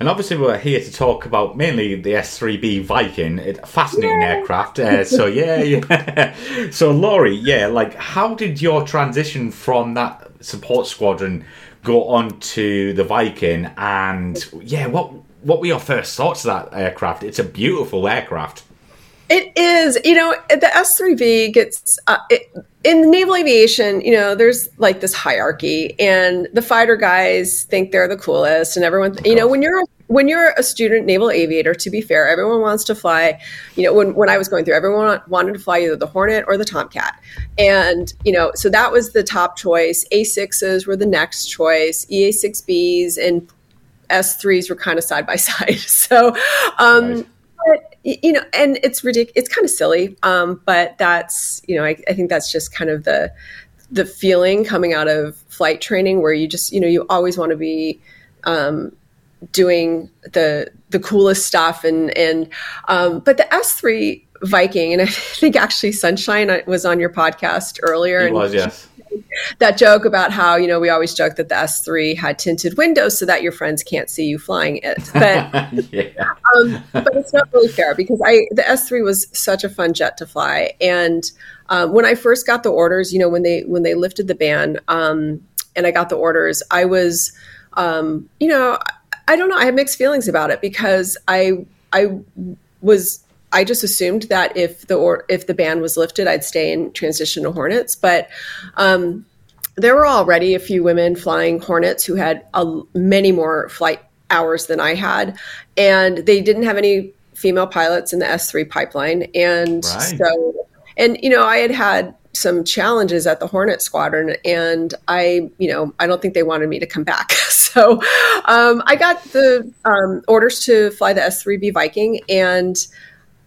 And obviously, we're here to talk about mainly the S3B Viking, a fascinating Yay! aircraft. Uh, so, yeah, yeah. so, Loree, yeah, like, how did your transition from that support squadron go on to the Viking? And, yeah, what what were your first thoughts of that aircraft? It's a beautiful aircraft. It is, you know, the S3B gets uh, it, in naval aviation. You know, there's like this hierarchy, and the fighter guys think they're the coolest, and everyone, you know, when you're when you're a student naval aviator, to be fair, everyone wants to fly. You know, when when I was going through, everyone wanted to fly either the Hornet or the Tomcat, and you know, so that was the top choice. A6s were the next choice. EA6Bs and S3s were kind of side by side. So. Um, right you know, and it's ridiculous. It's kind of silly, um, but that's you know, I, I think that's just kind of the the feeling coming out of flight training, where you just you know, you always want to be um, doing the the coolest stuff, and and um, but the S three Viking, and I think actually Sunshine was on your podcast earlier. He was, yes that joke about how you know we always joke that the S3 had tinted windows so that your friends can't see you flying it, but yeah. um, but it's not really fair because I the S3 was such a fun jet to fly, and um, when I first got the orders, you know when they when they lifted the ban um, and I got the orders, I was um, you know I don't know I had mixed feelings about it because I I was I just assumed that if the or if the ban was lifted, I'd stay and transition to Hornets. But um, there were already a few women flying Hornets who had a, many more flight hours than I had, and they didn't have any female pilots in the S3 pipeline. And right. so, and you know, I had had some challenges at the Hornet Squadron, and I, you know, I don't think they wanted me to come back. so um, I got the um, orders to fly the S3B Viking, and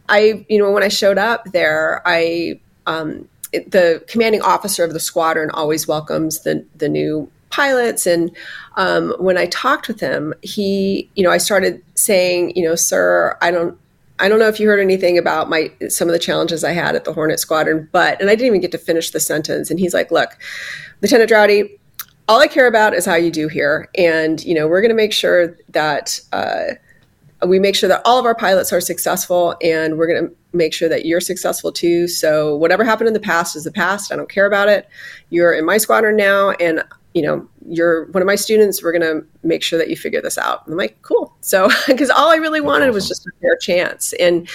I, you know, when I showed up there, I, um, it, the commanding officer of the squadron always welcomes the the new pilots, and um, when I talked with him, he, you know, I started saying, you know, sir, I don't. I don't know if you heard anything about my some of the challenges I had at the Hornet Squadron, but and I didn't even get to finish the sentence. And he's like, "Look, Lieutenant Draude, all I care about is how you do here, and you know we're going to make sure that uh, we make sure that all of our pilots are successful and we're going to make sure that you're successful too. So whatever happened in the past is the past. I don't care about it. You're in my squadron now and you know, you're one of my students. We're going to make sure that you figure this out. And I'm like, cool. So, because all I really wanted was just a fair chance, and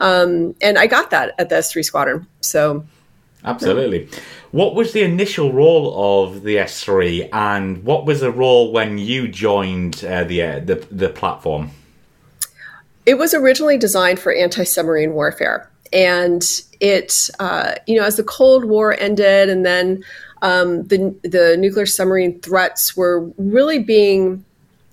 um, and I got that at the S3 Squadron. So, absolutely. Yeah. What was the initial role of the S3, and what was the role when you joined uh, the, uh, the the platform? It was originally designed for anti submarine warfare. And it, uh, you know, as the Cold War ended and then um, the, the nuclear submarine threats were really being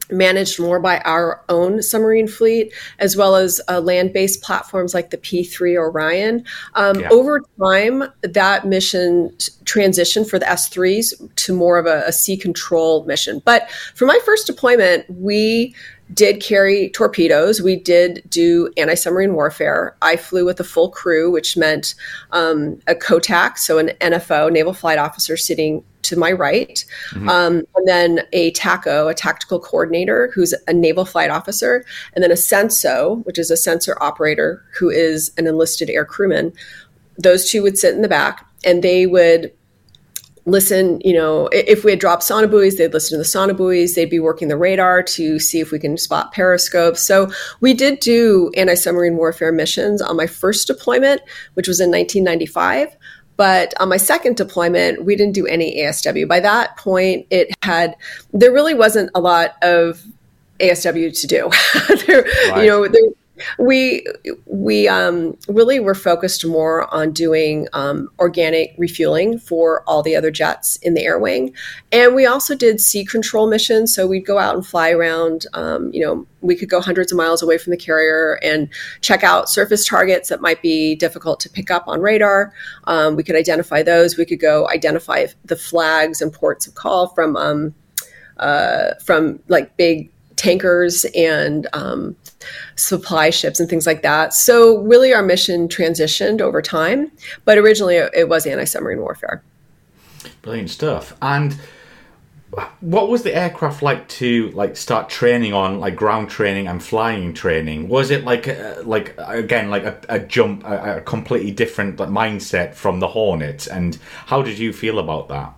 managed more by our own submarine fleet as well as uh, land-based platforms like the p3 orion um, yeah. over time that mission transitioned for the s3s to more of a, a sea control mission but for my first deployment we did carry torpedoes. We did do anti submarine warfare. I flew with a full crew, which meant um, a COTAC, so an NFO, naval flight officer, sitting to my right, mm-hmm. um, and then a TACO, a tactical coordinator, who's a naval flight officer, and then a SENSO, which is a sensor operator, who is an enlisted air crewman. Those two would sit in the back, and they would listen, you know, if we had dropped sonobuoys, they'd listen to the sonobuoys. They'd be working the radar to see if we can spot periscopes. So we did do anti submarine warfare missions on my first deployment, which was in 1995. But on my second deployment, we didn't do any ASW. By that point, it had, there really wasn't a lot of ASW to do. there, right. You know, there, we we um, really were focused more on doing um, organic refueling for all the other jets in the air wing, and we also did sea control missions. So we'd go out and fly around. Um, you know, we could go hundreds of miles away from the carrier and check out surface targets that might be difficult to pick up on radar. Um, we could identify those. We could go identify the flags and ports of call from um, uh, from like big tankers and um, supply ships and things like that. So really, our mission transitioned over time, but originally it was anti-submarine warfare. Brilliant stuff. And what was the aircraft like to like start training on like ground training and flying training? Was it like a, like again like a, a jump, a, a, completely different like mindset from the Hornet? And how did you feel about that?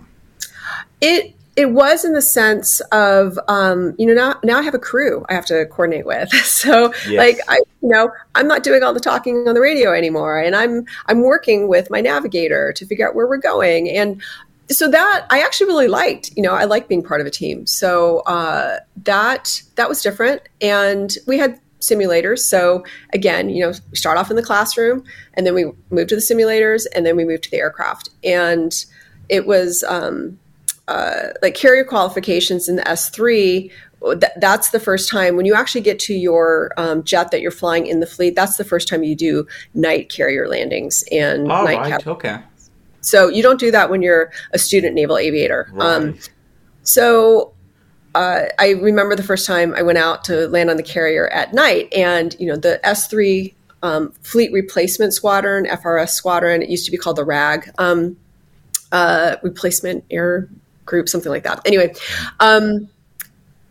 It it was in the sense of um, you know now now I have a crew I have to coordinate with. So yes. like I you know I'm not doing all the talking on the radio anymore, and I'm I'm working with my navigator to figure out where we're going. And so that I actually really liked. You know I like being part of a team. So uh, that that was different, and we had simulators. So again, you know, we start off in the classroom, and then we move to the simulators, and then we move to the aircraft, and it was. Um, uh, like carrier qualifications in the S3, th- that's the first time when you actually get to your um, jet that you're flying in the fleet. That's the first time you do night carrier landings and oh, night right. Okay. So you don't do that when you're a student naval aviator. Right. Um, so uh, I remember the first time I went out to land on the carrier at night, and you know the S3 um, Fleet Replacement Squadron, FRS Squadron. It used to be called the RAG, um, uh, Replacement Air group, something like that. Anyway, um,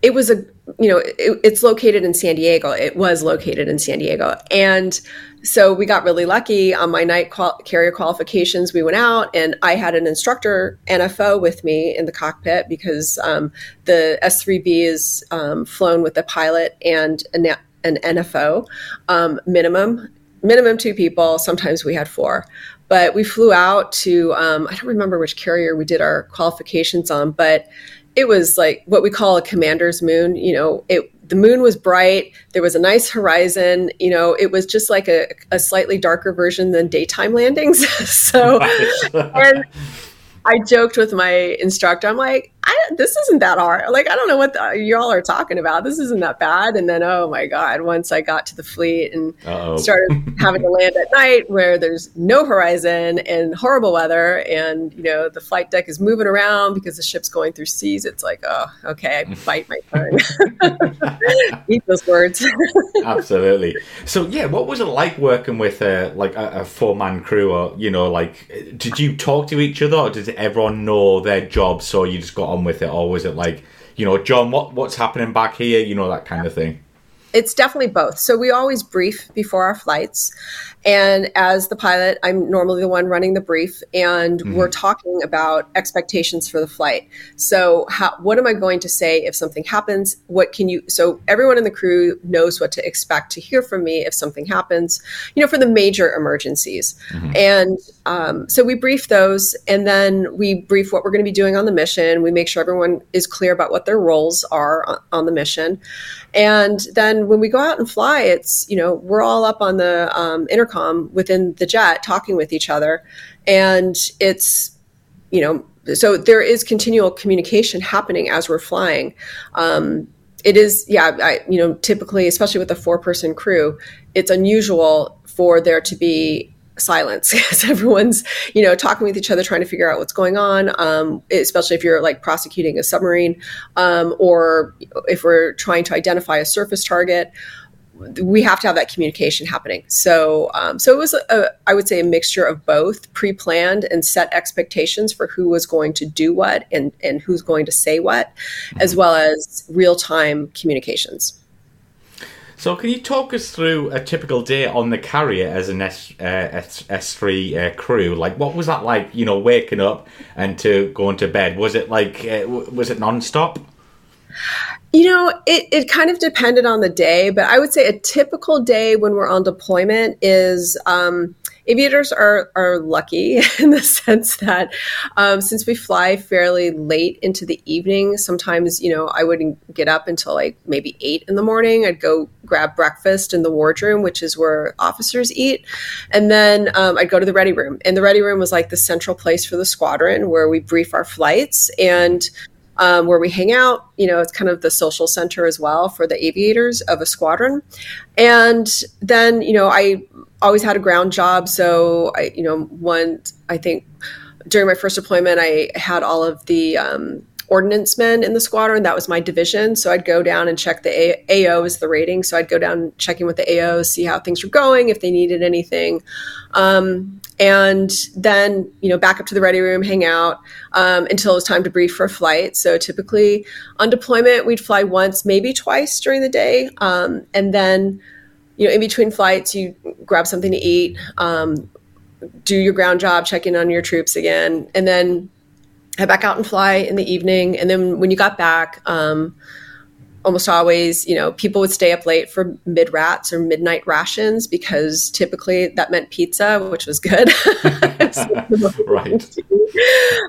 it was a you know it, it's located in San Diego. It was located in San Diego, and so we got really lucky on my night qual- carrier qualifications. We went out, and I had an instructor NFO with me in the cockpit because um, the S3B is um, flown with a pilot and an, an NFO um, minimum minimum two people. Sometimes we had four. But we flew out to, um, I don't remember which carrier we did our qualifications on, but it was like what we call a commander's moon. You know, it, the moon was bright. There was a nice horizon. You know, it was just like a, a slightly darker version than daytime landings. so, and I joked with my instructor. I'm like, this isn't that hard. Like, I don't know what the, y'all are talking about. This isn't that bad. And then, oh my God, once I got to the fleet and Uh-oh. started having to land at night where there's no horizon and horrible weather, and, you know, the flight deck is moving around because the ship's going through seas, it's like, oh, okay, I bite my tongue. Eat those words. Absolutely. So, yeah, what was it like working with a, like a, a four man crew? Or, you know, like, did you talk to each other or did everyone know their job so you just got on with it, or was it like, you know, John, what what's happening back here? You know, that kind of thing. It's definitely both. So we always brief before our flights, and as the pilot, I'm normally the one running the brief, and mm-hmm. we're talking about expectations for the flight. So, how, what am I going to say if something happens? What can you? So, everyone in the crew knows what to expect to hear from me if something happens, you know, for the major emergencies. Mm-hmm. And um, so we brief those, and then we brief what we're going to be doing on the mission. We make sure everyone is clear about what their roles are on, on the mission. And then when we go out and fly, it's, you know, we're all up on the um, intercom intercom within the jet talking with each other. And it's, you know, so there is continual communication happening as we're flying. Um, it is, yeah, I, you know, typically, especially with a four person crew, it's unusual for there to be silence because everyone's you know talking with each other trying to figure out what's going on um, especially if you're like prosecuting a submarine um, or if we're trying to identify a surface target we have to have that communication happening. So, um, so it was, a, I would say, a mixture of both pre-planned and set expectations for who was going to do what and and who's going to say what, mm-hmm. as well as real-time communications. So, can you talk us through a typical day on the carrier as an S uh, S three uh, crew? Like, what was that like? You know, waking up and to going to bed. Was it like uh, was it non-stop? You know, it, it kind of depended on the day, but I would say a typical day when we're on deployment is um, aviators are, are lucky in the sense that um, since we fly fairly late into the evening, sometimes, you know, I wouldn't get up until like maybe eight in the morning. I'd go grab breakfast in the wardroom, which is where officers eat. And then um, I'd go to the ready room. And the ready room was like the central place for the squadron where we brief our flights. And um, where we hang out. You know, it's kind of the social center as well for the aviators of a squadron. And then, you know, I always had a ground job. So, I, you know, one, I think during my first deployment, I had all of the, um, ordnance men in the squadron. That was my division. So I'd go down and check the A- AO is the rating. So I'd go down checking with the AO, see how things were going, if they needed anything. Um, and then, you know, back up to the ready room, hang out um, until it was time to brief for a flight. So typically on deployment, we'd fly once, maybe twice during the day. Um, and then, you know, in between flights, you grab something to eat, um, do your ground job, check in on your troops again, and then head back out and fly in the evening. And then when you got back, um, almost always, you know, people would stay up late for mid rats or midnight rations because typically that meant pizza, which was good. right.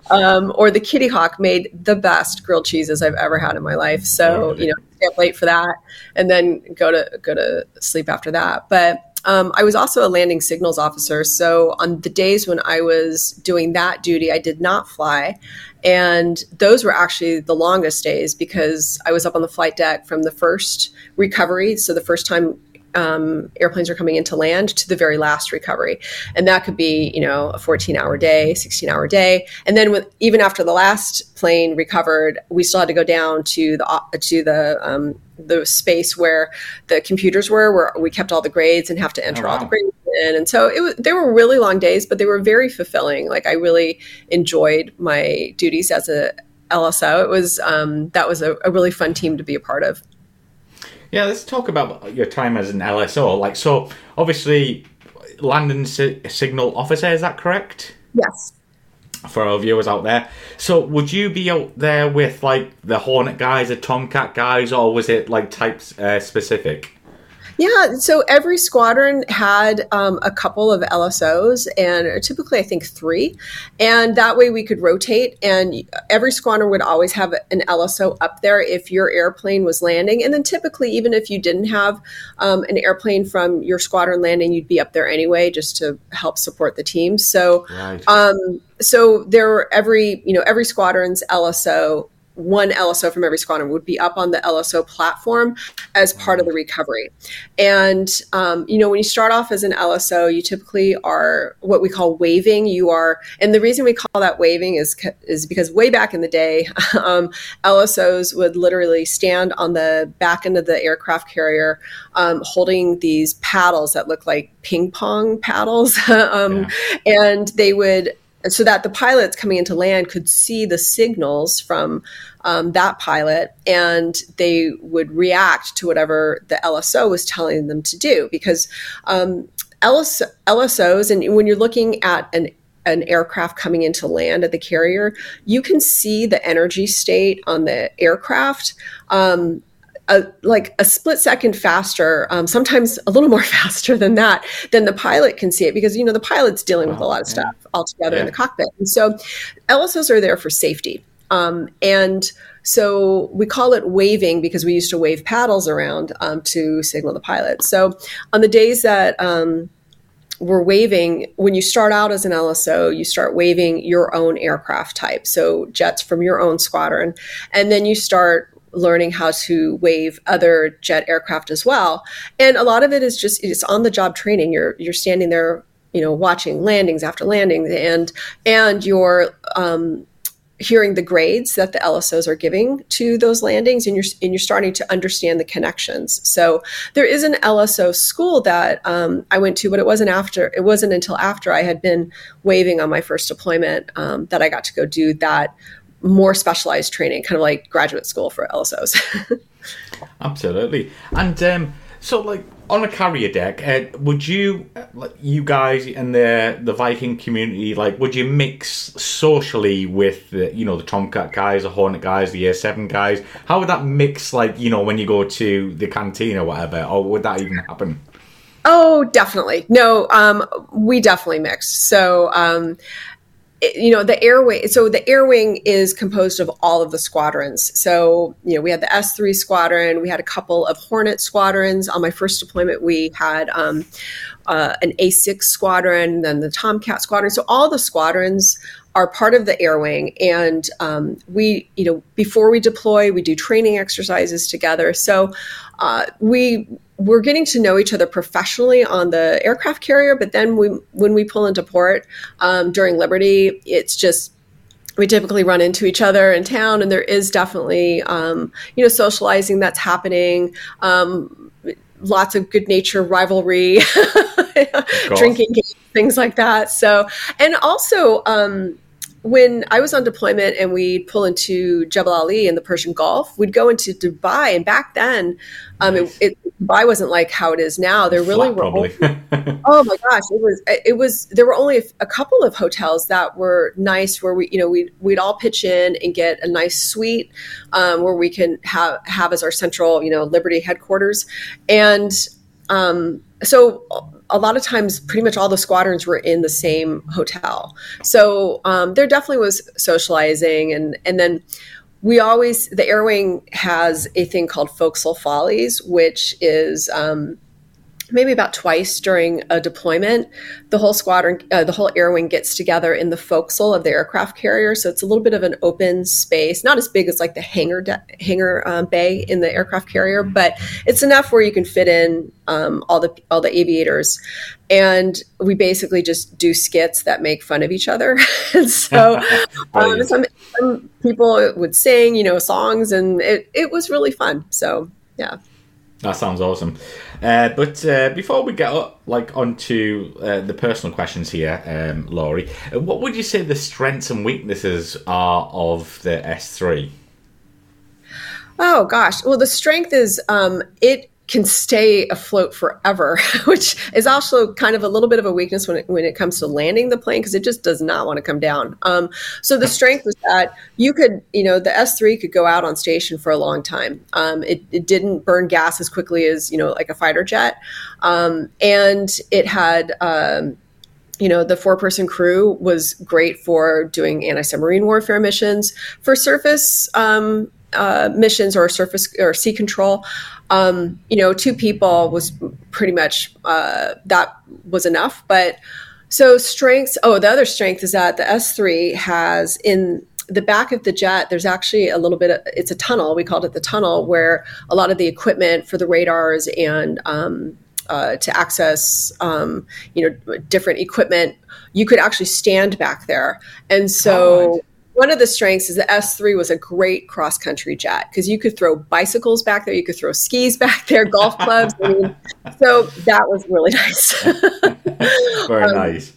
Um, or the Kitty Hawk made the best grilled cheeses I've ever had in my life. So, you know, stay up late for that and then go to go to sleep after that. But um, I was also a landing signals officer. So on the days when I was doing that duty, I did not fly. And those were actually the longest days because I was up on the flight deck from the first recovery. So the first time um, airplanes are coming into land to the very last recovery, and that could be you know a 14 hour day, 16 hour day, and then with, even after the last plane recovered, we still had to go down to the to the um, the space where the computers were, where we kept all the grades and have to enter oh, wow. all the grades in. And so it was, they were really long days, but they were very fulfilling. Like I really enjoyed my duties as a LSO. It was um, that was a, a really fun team to be a part of. Yeah, let's talk about your time as an LSO. Like, so obviously, landing si- signal officer, is that correct? Yes. For our viewers out there. So, would you be out there with like the Hornet guys, the Tomcat guys, or was it like types uh, specific? Yeah, so every squadron had um, a couple of LSOs, and typically I think three, and that way we could rotate. And every squadron would always have an LSO up there if your airplane was landing, and then typically even if you didn't have um, an airplane from your squadron landing, you'd be up there anyway just to help support the team. So, right. um, so there were every you know every squadron's LSO one LSO from every squadron would be up on the LSO platform as part of the recovery. And, um, you know, when you start off as an LSO, you typically are what we call waving. You are, and the reason we call that waving is, is because way back in the day, um, LSOs would literally stand on the back end of the aircraft carrier um, holding these paddles that look like ping pong paddles. Um, yeah. And they would so that the pilots coming into land could see the signals from um, that pilot and they would react to whatever the LSO was telling them to do. Because um, LS, LSOs, and when you're looking at an an aircraft coming into land at the carrier, you can see the energy state on the aircraft. Um, a, like a split second faster, um, sometimes a little more faster than that, then the pilot can see it because you know the pilot's dealing with a lot of stuff altogether yeah. in the cockpit. And so LSOs are there for safety. Um, and so we call it waving because we used to wave paddles around um, to signal the pilot. So on the days that um, we're waving, when you start out as an LSO, you start waving your own aircraft type. So jets from your own squadron. And then you start learning how to wave other jet aircraft as well. And a lot of it is just it's on the job training. You're you're standing there, you know, watching landings after landings, and and you're um, hearing the grades that the LSOs are giving to those landings, and you're and you're starting to understand the connections. So there is an LSO school that um, I went to, but it wasn't after. It wasn't until after I had been waving on my first deployment um, that I got to go do that more specialized training, kind of like graduate school for LSOs. Absolutely. And um, so, like on a carrier deck, uh, would you, uh, you guys in the the Viking community, like, would you mix socially with the, you know, the Tomcat guys, the Hornet guys, the Year Seven guys? How would that mix, like, you know, when you go to the canteen or whatever, or would that even happen? Oh, definitely. No, um, we definitely mix. So, um, you know the air wing so the air wing is composed of all of the squadrons. So you know we had the s3 squadron we had a couple of hornet squadrons. On my first deployment we had um, uh, an a6 squadron then the tomcat squadron. So all the squadrons are part of the air wing and um, we you know before we deploy we do training exercises together so uh, we we're getting to know each other professionally on the aircraft carrier, but then we, when we pull into port um, during Liberty, it's just we typically run into each other in town, and there is definitely, um, you know, socializing that's happening. Um, lots of good nature rivalry, drinking games, things like that. So, and also, um, when I was on deployment and we'd pull into Jebel Ali in the Persian Gulf, we'd go into Dubai. And back then, um, nice. it, it, Dubai wasn't like how it is now. There really Flat, were. Only, oh my gosh, it was. It was. There were only a, a, couple of hotels that were nice, where we, you know, we we'd all pitch in and get a nice suite um, where we can have have as our central, you know, Liberty headquarters, and um, so a lot of times pretty much all the squadrons were in the same hotel. So um, there definitely was socializing and and then we always the air wing has a thing called forecastle follies which is um, maybe about twice during a deployment, the whole squadron, uh, the whole air wing gets together in the forecastle of the aircraft carrier. So it's a little bit of an open space, not as big as like the hangar de- hangar um, bay in the aircraft carrier, but it's enough where you can fit in um, all the all the aviators. And we basically just do skits that make fun of each other. and so um, some, some people would sing, you know, songs, and it it was really fun. So yeah. That sounds awesome. Uh, but uh, before we get up, like onto uh, the personal questions here, um, Loree, uh, what would you say the strengths and weaknesses are of the S3? Oh gosh, well, the strength is um, it can stay afloat forever, which is also kind of a little bit of a weakness when it, when it comes to landing the plane because it just does not want to come down. Um, so the strength was that you could, you know, the S3 could go out on station for a long time. Um, it, it, didn't burn gas as quickly as, you know, like a fighter jet. Um, and it had, um, you know, the four person crew was great for doing anti submarine warfare missions. For surface um, uh, missions or surface or sea control, um, you know, two people was pretty much uh, that was enough. But so strengths. Oh, the other strength is that the S3 has in the back of the jet. There's actually a little bit. Of, it's a tunnel. We called it the tunnel, where a lot of the equipment for the radars and um, uh, to access, um, you know, different equipment, you could actually stand back there, and so. One of the strengths is the S3 was a great cross country jet because you could throw bicycles back there, you could throw skis back there, golf clubs. I mean, so that was really nice. Very um, nice.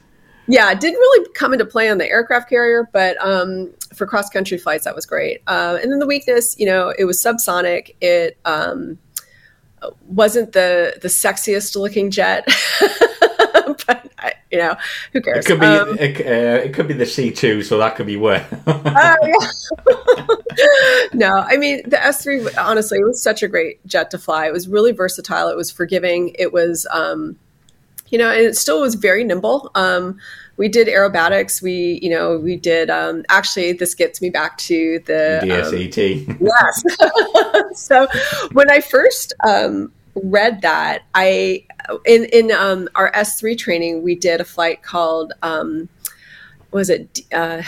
Yeah, it didn't really come into play on the aircraft carrier, but um, for cross country flights, that was great. Uh, and then the weakness, you know, it was subsonic. It um, wasn't the the sexiest looking jet. but I, you know, who cares? It could be um, it, uh, it, could be the C two, so that could be where. uh, no, I mean the S three. Honestly, it was such a great jet to fly. It was really versatile. It was forgiving. It was, um, you know, and it still was very nimble. Um, we did aerobatics. We, you know, we did. Um, actually, this gets me back to the DSET. Um, yes. so when I first um, read that, I in in um, our S three training we did a flight called um, was it uh,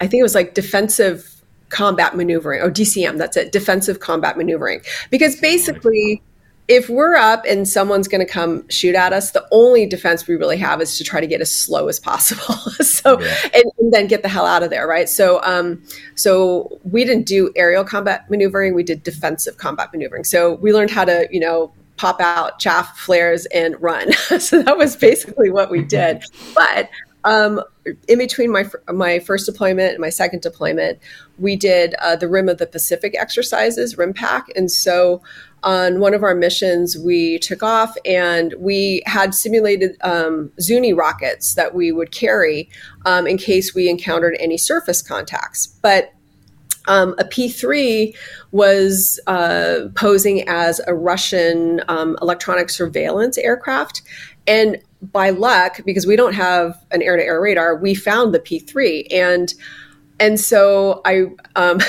I think it was like defensive combat maneuvering or DCM. That's it, defensive combat maneuvering. Because basically, if we're up and someone's going to come shoot at us, the only defense we really have is to try to get as slow as possible. so, yeah. and, and, then get the hell out of there, right? So, um, so we didn't do aerial combat maneuvering; we did defensive combat maneuvering. So we learned how to, you know, pop out chaff flares and run. so that was basically what we did. But um, in between my my first deployment and my second deployment, we did uh, the Rim of the Pacific exercises, RIMPAC, and so on one of our missions, we took off and we had simulated um, Zuni rockets that we would carry um, in case we encountered any surface contacts. But um, a P3 was uh, posing as a Russian um, electronic surveillance aircraft. And by luck, because we don't have an air to air radar, we found the P3. And and so I um,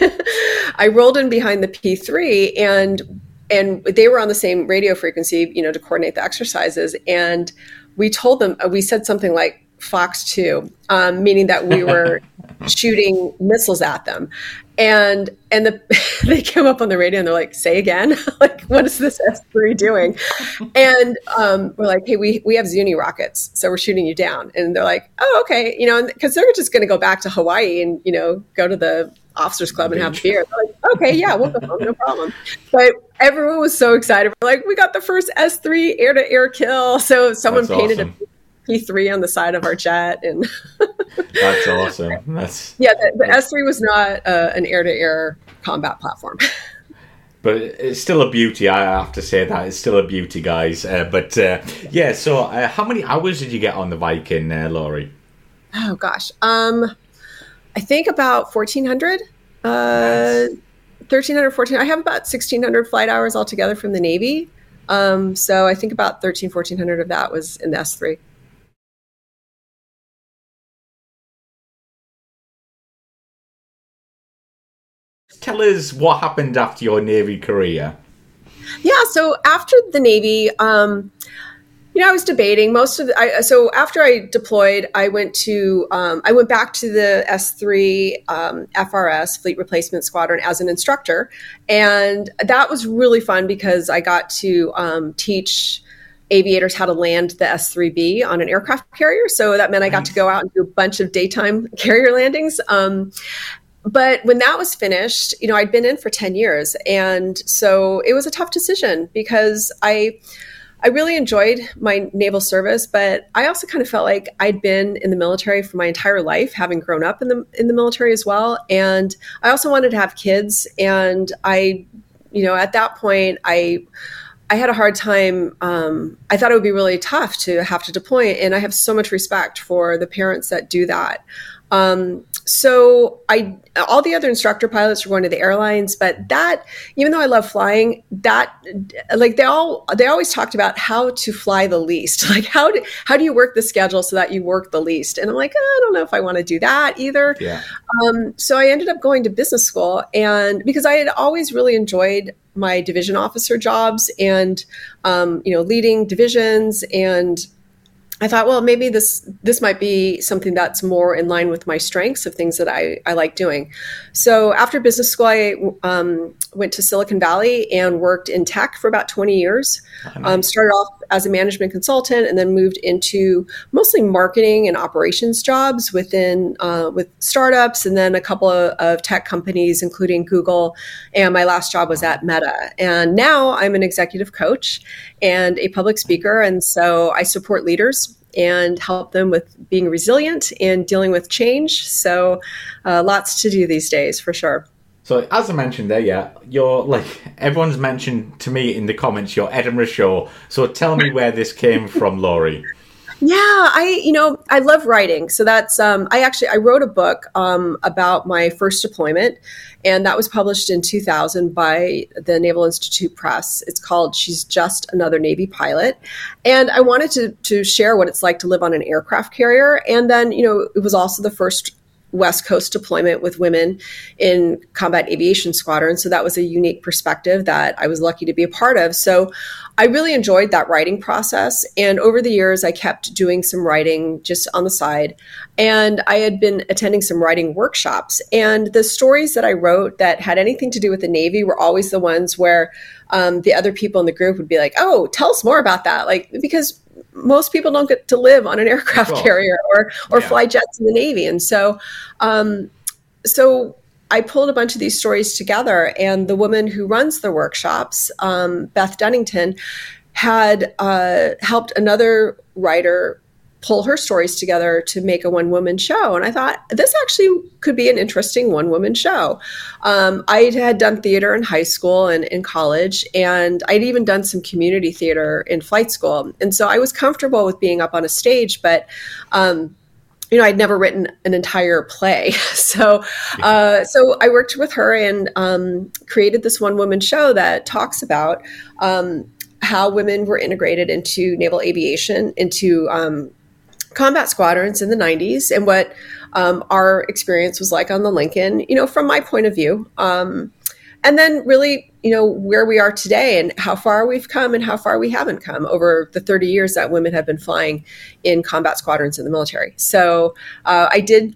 I rolled in behind the P3 and and they were on the same radio frequency, you know, to coordinate the exercises. And we told them we said something like Fox 2, um, meaning that we were shooting missiles at them. and and the they came up on the radio and they're like say again? Like what is this s3 doing? And um, we're like hey we, we have zuni rockets so we're shooting you down. And they're like oh okay you know because they're just going to go back to hawaii and you know go to the officers club and have beer. They're like okay yeah we'll go home no problem. But everyone was so excited. We're like we got the first s3 air-to-air kill. So someone That's painted awesome. a P3 on the side of our jet, and that's awesome. That's yeah. The, the S3 was not uh, an air-to-air combat platform. but it's still a beauty. I have to say that it's still a beauty, guys. Uh, but uh, yeah, so uh, how many hours did you get on the Viking, uh, Loree? Oh gosh, um, I think about fourteen hundred. Uh, nice. 1300 14 i have about 1600 flight hours altogether from the navy um, so i think about 13 1400 of that was in the s3 tell us what happened after your Navy career. Yeah, so after the Navy, um, you know, I was debating most of the. I, so after I deployed, I went to um, I went back to the S three um, FRS Fleet Replacement Squadron as an instructor, and that was really fun because I got to um, teach aviators how to land the S3B on an aircraft carrier. So that meant I got to go out and do a bunch of daytime carrier landings. Um, but when that was finished, you know, I'd been in for 10 years. And so it was a tough decision because I, I really enjoyed my naval service, but I also kind of felt like I'd been in the military for my entire life, having grown up in the in the military as well. And I also wanted to have kids. And I, you know, at that point, I I had a hard time. Um, I thought it would be really tough to have to deploy, and I have so much respect for the parents that do that. Um, so I all the other instructor pilots were going to the airlines, but that even though I love flying, that like they all they always talked about how to fly the least. Like how do how do you work the schedule so that you work the least? And I'm like, I don't know if I want to do that either. Yeah. Um, so I ended up going to business school, and because I had always really enjoyed my division officer jobs and um, you know leading divisions and I thought, well, maybe this this might be something that's more in line with my strengths of things that I, I like doing. So after business school, I um, went to Silicon Valley and worked in tech for about 20 years. Um, started off as a management consultant and then moved into mostly marketing and operations jobs within uh, with startups and then a couple of, of tech companies, including Google. And my last job was at Meta. And now I'm an executive coach and a public speaker. And so I support leaders and help them with being resilient and dealing with change. So, uh, lots to do these days for sure. So, as I mentioned there, yeah, you're like everyone's mentioned to me in the comments your Edinburgh show. So, tell me where this came from, Loree. Yeah, I you know I love writing. So that's um, I actually I wrote a book um, about my first deployment, and that was published in 2000 by the Naval Institute Press. It's called "She's Just Another Navy Pilot," and I wanted to to share what it's like to live on an aircraft carrier. And then you know it was also the first West Coast deployment with women in combat aviation squadron. So that was a unique perspective that I was lucky to be a part of. So I really enjoyed that writing process. And over the years, I kept doing some writing just on the side. And I had been attending some writing workshops. And the stories that I wrote that had anything to do with the Navy were always the ones where um, the other people in the group would be like, oh, tell us more about that. Like, because most people don't get to live on an aircraft cool. carrier or or yeah. fly jets in the Navy, and so um, so I pulled a bunch of these stories together, and the woman who runs the workshops, um, Beth Dunnington, had uh, helped another writer pull her stories together to make a one woman show. And I thought this actually could be an interesting one woman show. Um, I had done theater in high school and in college, and I'd even done some community theater in flight school. And so I was comfortable with being up on a stage, but um, you know, I'd never written an entire play, so uh, so I worked with her and um, created this one woman show that talks about um, how women were integrated into naval aviation, into um, combat squadrons in the 90s and what um, our experience was like on the Lincoln, you know, from my point of view. Um, and then really, you know, where we are today and how far we've come and how far we haven't come over the 30 years that women have been flying in combat squadrons in the military. So uh, I did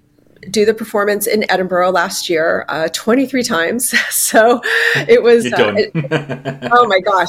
do the performance in Edinburgh last year, uh, 23 times. so it was, uh, it, oh my gosh.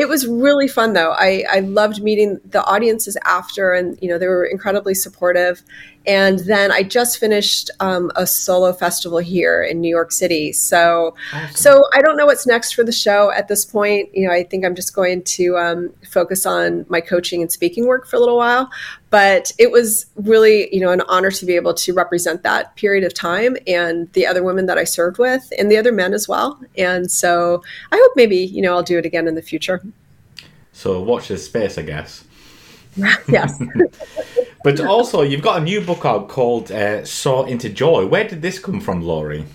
It was really fun though. I, I loved meeting the audiences after and, you know, they were incredibly supportive. And then I just finished um, a solo festival here in New York City. So, awesome. so I don't know what's next for the show at this point. You know, I think I'm just going to um, focus on my coaching and speaking work for a little while. But it was really, you know, an honor to be able to represent that period of time and the other women that I served with and the other men as well. And so I hope maybe, you know, I'll do it again in the future. So watch this space, I guess. yes. but also, you've got a new book out called uh, Soar into Joy. Where did this come from, Loree?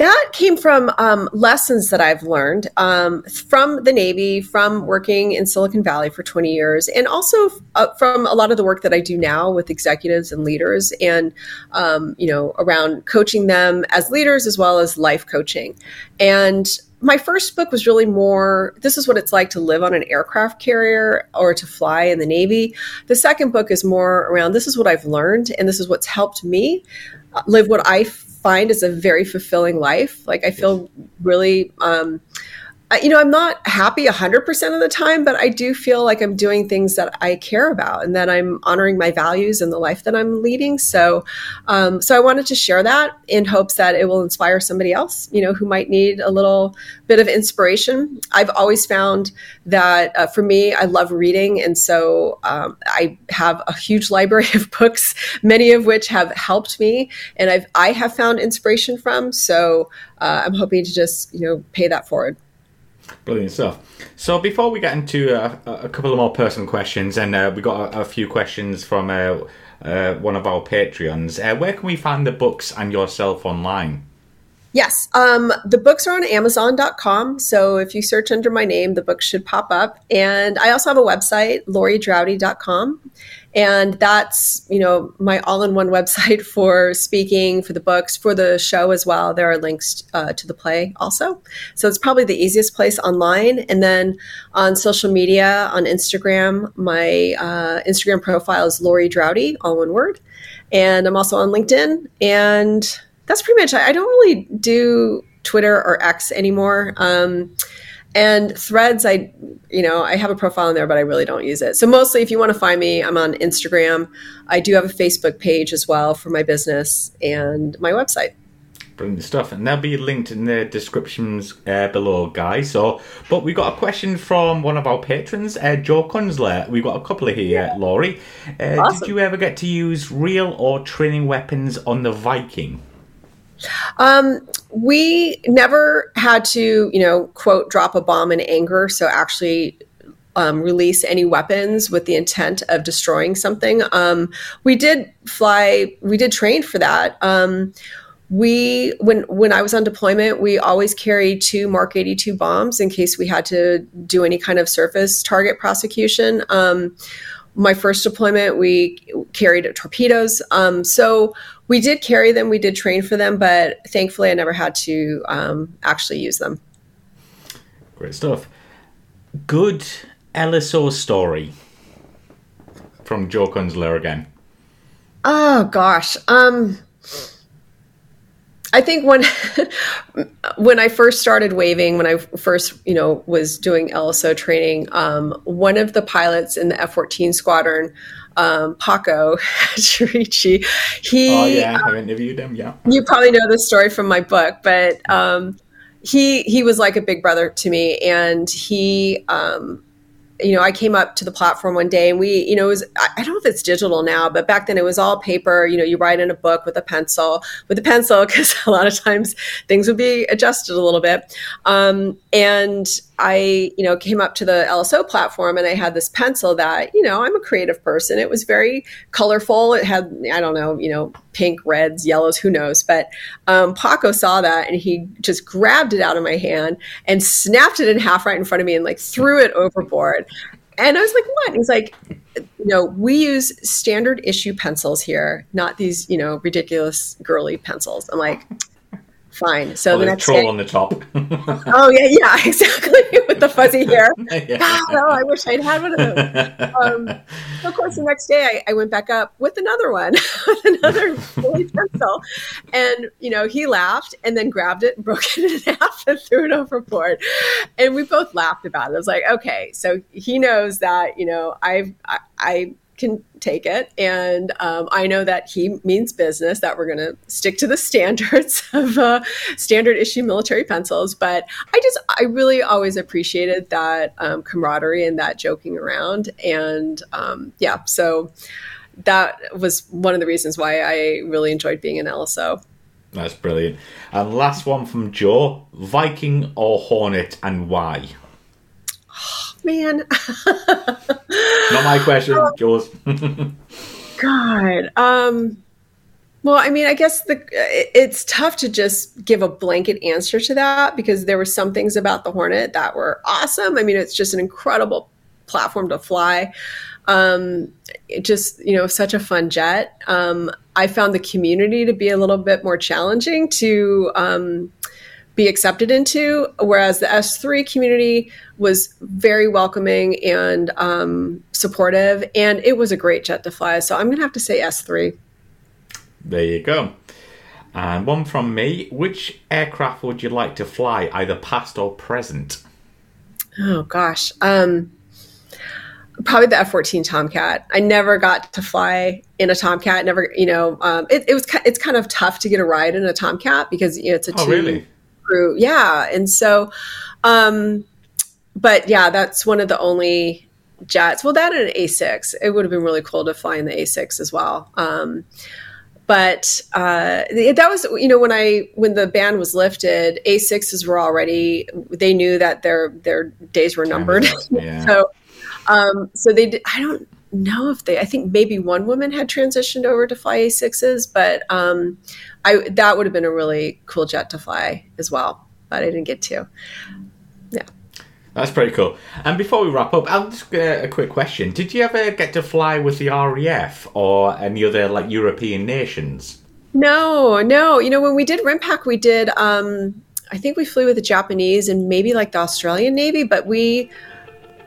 That came from um, lessons that I've learned um, from the Navy, from working in Silicon Valley for 20 years, and also uh, from a lot of the work that I do now with executives and leaders, and um, you know, around coaching them as leaders as well as life coaching. And my first book was really more this is what it's like to live on an aircraft carrier or to fly in the Navy. The second book is more around this is what I've learned and this is what's helped me live what I find is a very fulfilling life. Like I feel really um, you know, I'm not happy 100% of the time, but I do feel like I'm doing things that I care about and that I'm honoring my values and the life that I'm leading. So, um, so I wanted to share that in hopes that it will inspire somebody else, you know, who might need a little bit of inspiration. I've always found that uh, for me, I love reading. And so um, I have a huge library of books, many of which have helped me and I've, I have found inspiration from. So uh, I'm hoping to just, you know, pay that forward. Brilliant stuff. So before we get into uh, a couple of more personal questions, and uh, we got a, a, few questions from uh, uh one of our Patreons, uh, where can we find the books and yourself online? Yes, um, the books are on Amazon.com. So if you search under my name, the books should pop up. And I also have a website, loreedraude.com. And that's, you know, my all-in-one website for speaking, for the books, for the show as well. There are links uh, to the play also. So it's probably the easiest place online. And then on social media, on Instagram, my uh, Instagram profile is Loree Draude, all one word. And I'm also on LinkedIn. And that's pretty much, I don't really do Twitter or X anymore. Um, and threads, I, you know, I have a profile in there, but I really don't use it. So mostly, if you want to find me, I'm on Instagram. I do have a Facebook page as well for my business and my website. Brilliant stuff, and they'll be linked in the descriptions uh, below, guys. So, but we got a question from one of our patrons, uh, Joe Kunzler. We've got a couple of here, yeah. Loree. Uh, awesome. Did you ever get to use real or training weapons on the Viking? Um, we never had to, you know, quote, drop a bomb in anger. So actually um, release any weapons with the intent of destroying something. Um, we did fly, we did train for that. Um, we when when I was on deployment, we always carried two Mark 82 bombs in case we had to do any kind of surface target prosecution. Um, my first deployment, we carried torpedoes. Um, so we did carry them, we did train for them, but thankfully I never had to um, actually use them. Great stuff. Good LSO story from Joe Kunzler again. Oh gosh. Um I think when when I first started waving, when I first you know was doing LSO training, um, one of the pilots in the F fourteen squadron um, Paco Chirichi. He, oh yeah, I've interviewed him. Yeah, you probably know the story from my book, but um, he he was like a big brother to me, and he um, you know, I came up to the platform one day and we, you know, it was, I don't know if it's digital now, but back then it was all paper. You know, you write in a book with a pencil, with a pencil, because a lot of times things would be adjusted a little bit. Um, and I, you know, came up to the LSO platform and I had this pencil that, you know, I'm a creative person. It was very colorful. It had, I don't know, you know, pink, reds, yellows, who knows. But um, Paco saw that and he just grabbed it out of my hand and snapped it in half right in front of me and like threw it overboard. And I was like, what? He's like, you know, we use standard issue pencils here, not these, you know, ridiculous girly pencils. I'm like, fine. So Or the next troll day, on the top. oh yeah, yeah, exactly, with the fuzzy hair. Yeah. God, oh, I wish I'd had one of those. Um, so of course, the next day I, I went back up with another one, with another fully pencil, and you know he laughed and then grabbed it and broke it in half and threw it overboard, and we both laughed about it. I was like, okay, so he knows that you know I've I, I can take it, and um, I know that he means business. That we're going to stick to the standards of uh, standard issue military pencils. But I just I really always appreciated that um, camaraderie and that joking around, and um, yeah, so that was one of the reasons why I really enjoyed being an LSO. That's brilliant. And last one from Joe Viking or Hornet and why? Man, Not my question, Joe's. God. Um, well, I mean, I guess the it's tough to just give a blanket answer to that because there were some things about the Hornet that were awesome. I mean, it's just an incredible platform to fly. Um, it just you know, such a fun jet. Um, I found the community to be a little bit more challenging to um, be accepted into, whereas the S3 community was very welcoming and um, supportive, and it was a great jet to fly. So I'm going to have to say S3. There you go. And one from me. Which aircraft would you like to fly, either past or present? Oh gosh, um, probably the F-14 Tomcat. I never got to fly in a Tomcat. Never, you know, um, it, it was it's kind of tough to get a ride in a Tomcat because you know it's a Oh, two really? Crew. Yeah, and so, um, but yeah, that's one of the only jets. Well, that and an A6. It would have been really cool to fly in the A6 as well. Um, but uh, that was you know when I when the ban was lifted, A6s were already they knew that their their days were numbered. Yeah. so um, so they did, I don't know if they I think maybe one woman had transitioned over to fly A6s, but um, I that would have been a really cool jet to fly as well, but I didn't get to. Yeah. That's pretty cool. And before we wrap up, I'll just get a quick question. Did you ever get to fly with the RAF or any other like European nations? No, no. You know, when we did RIMPAC, we did, um, I think we flew with the Japanese and maybe like the Australian Navy, but we,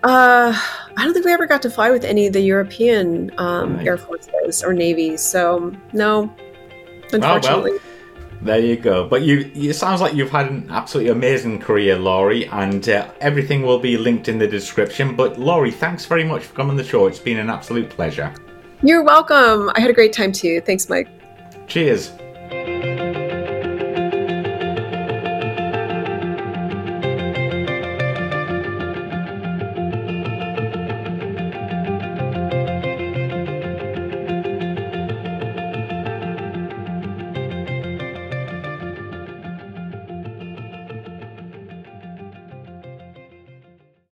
uh, I don't think we ever got to fly with any of the European um, Right. Air Forces or Navies. So, no, unfortunately. There you go. But you, it sounds like you've had an absolutely amazing career, Loree, and uh, everything will be linked in the description. But Loree, thanks very much for coming on the show. It's been an absolute pleasure. You're welcome. I had a great time too. Thanks, Mike. Cheers.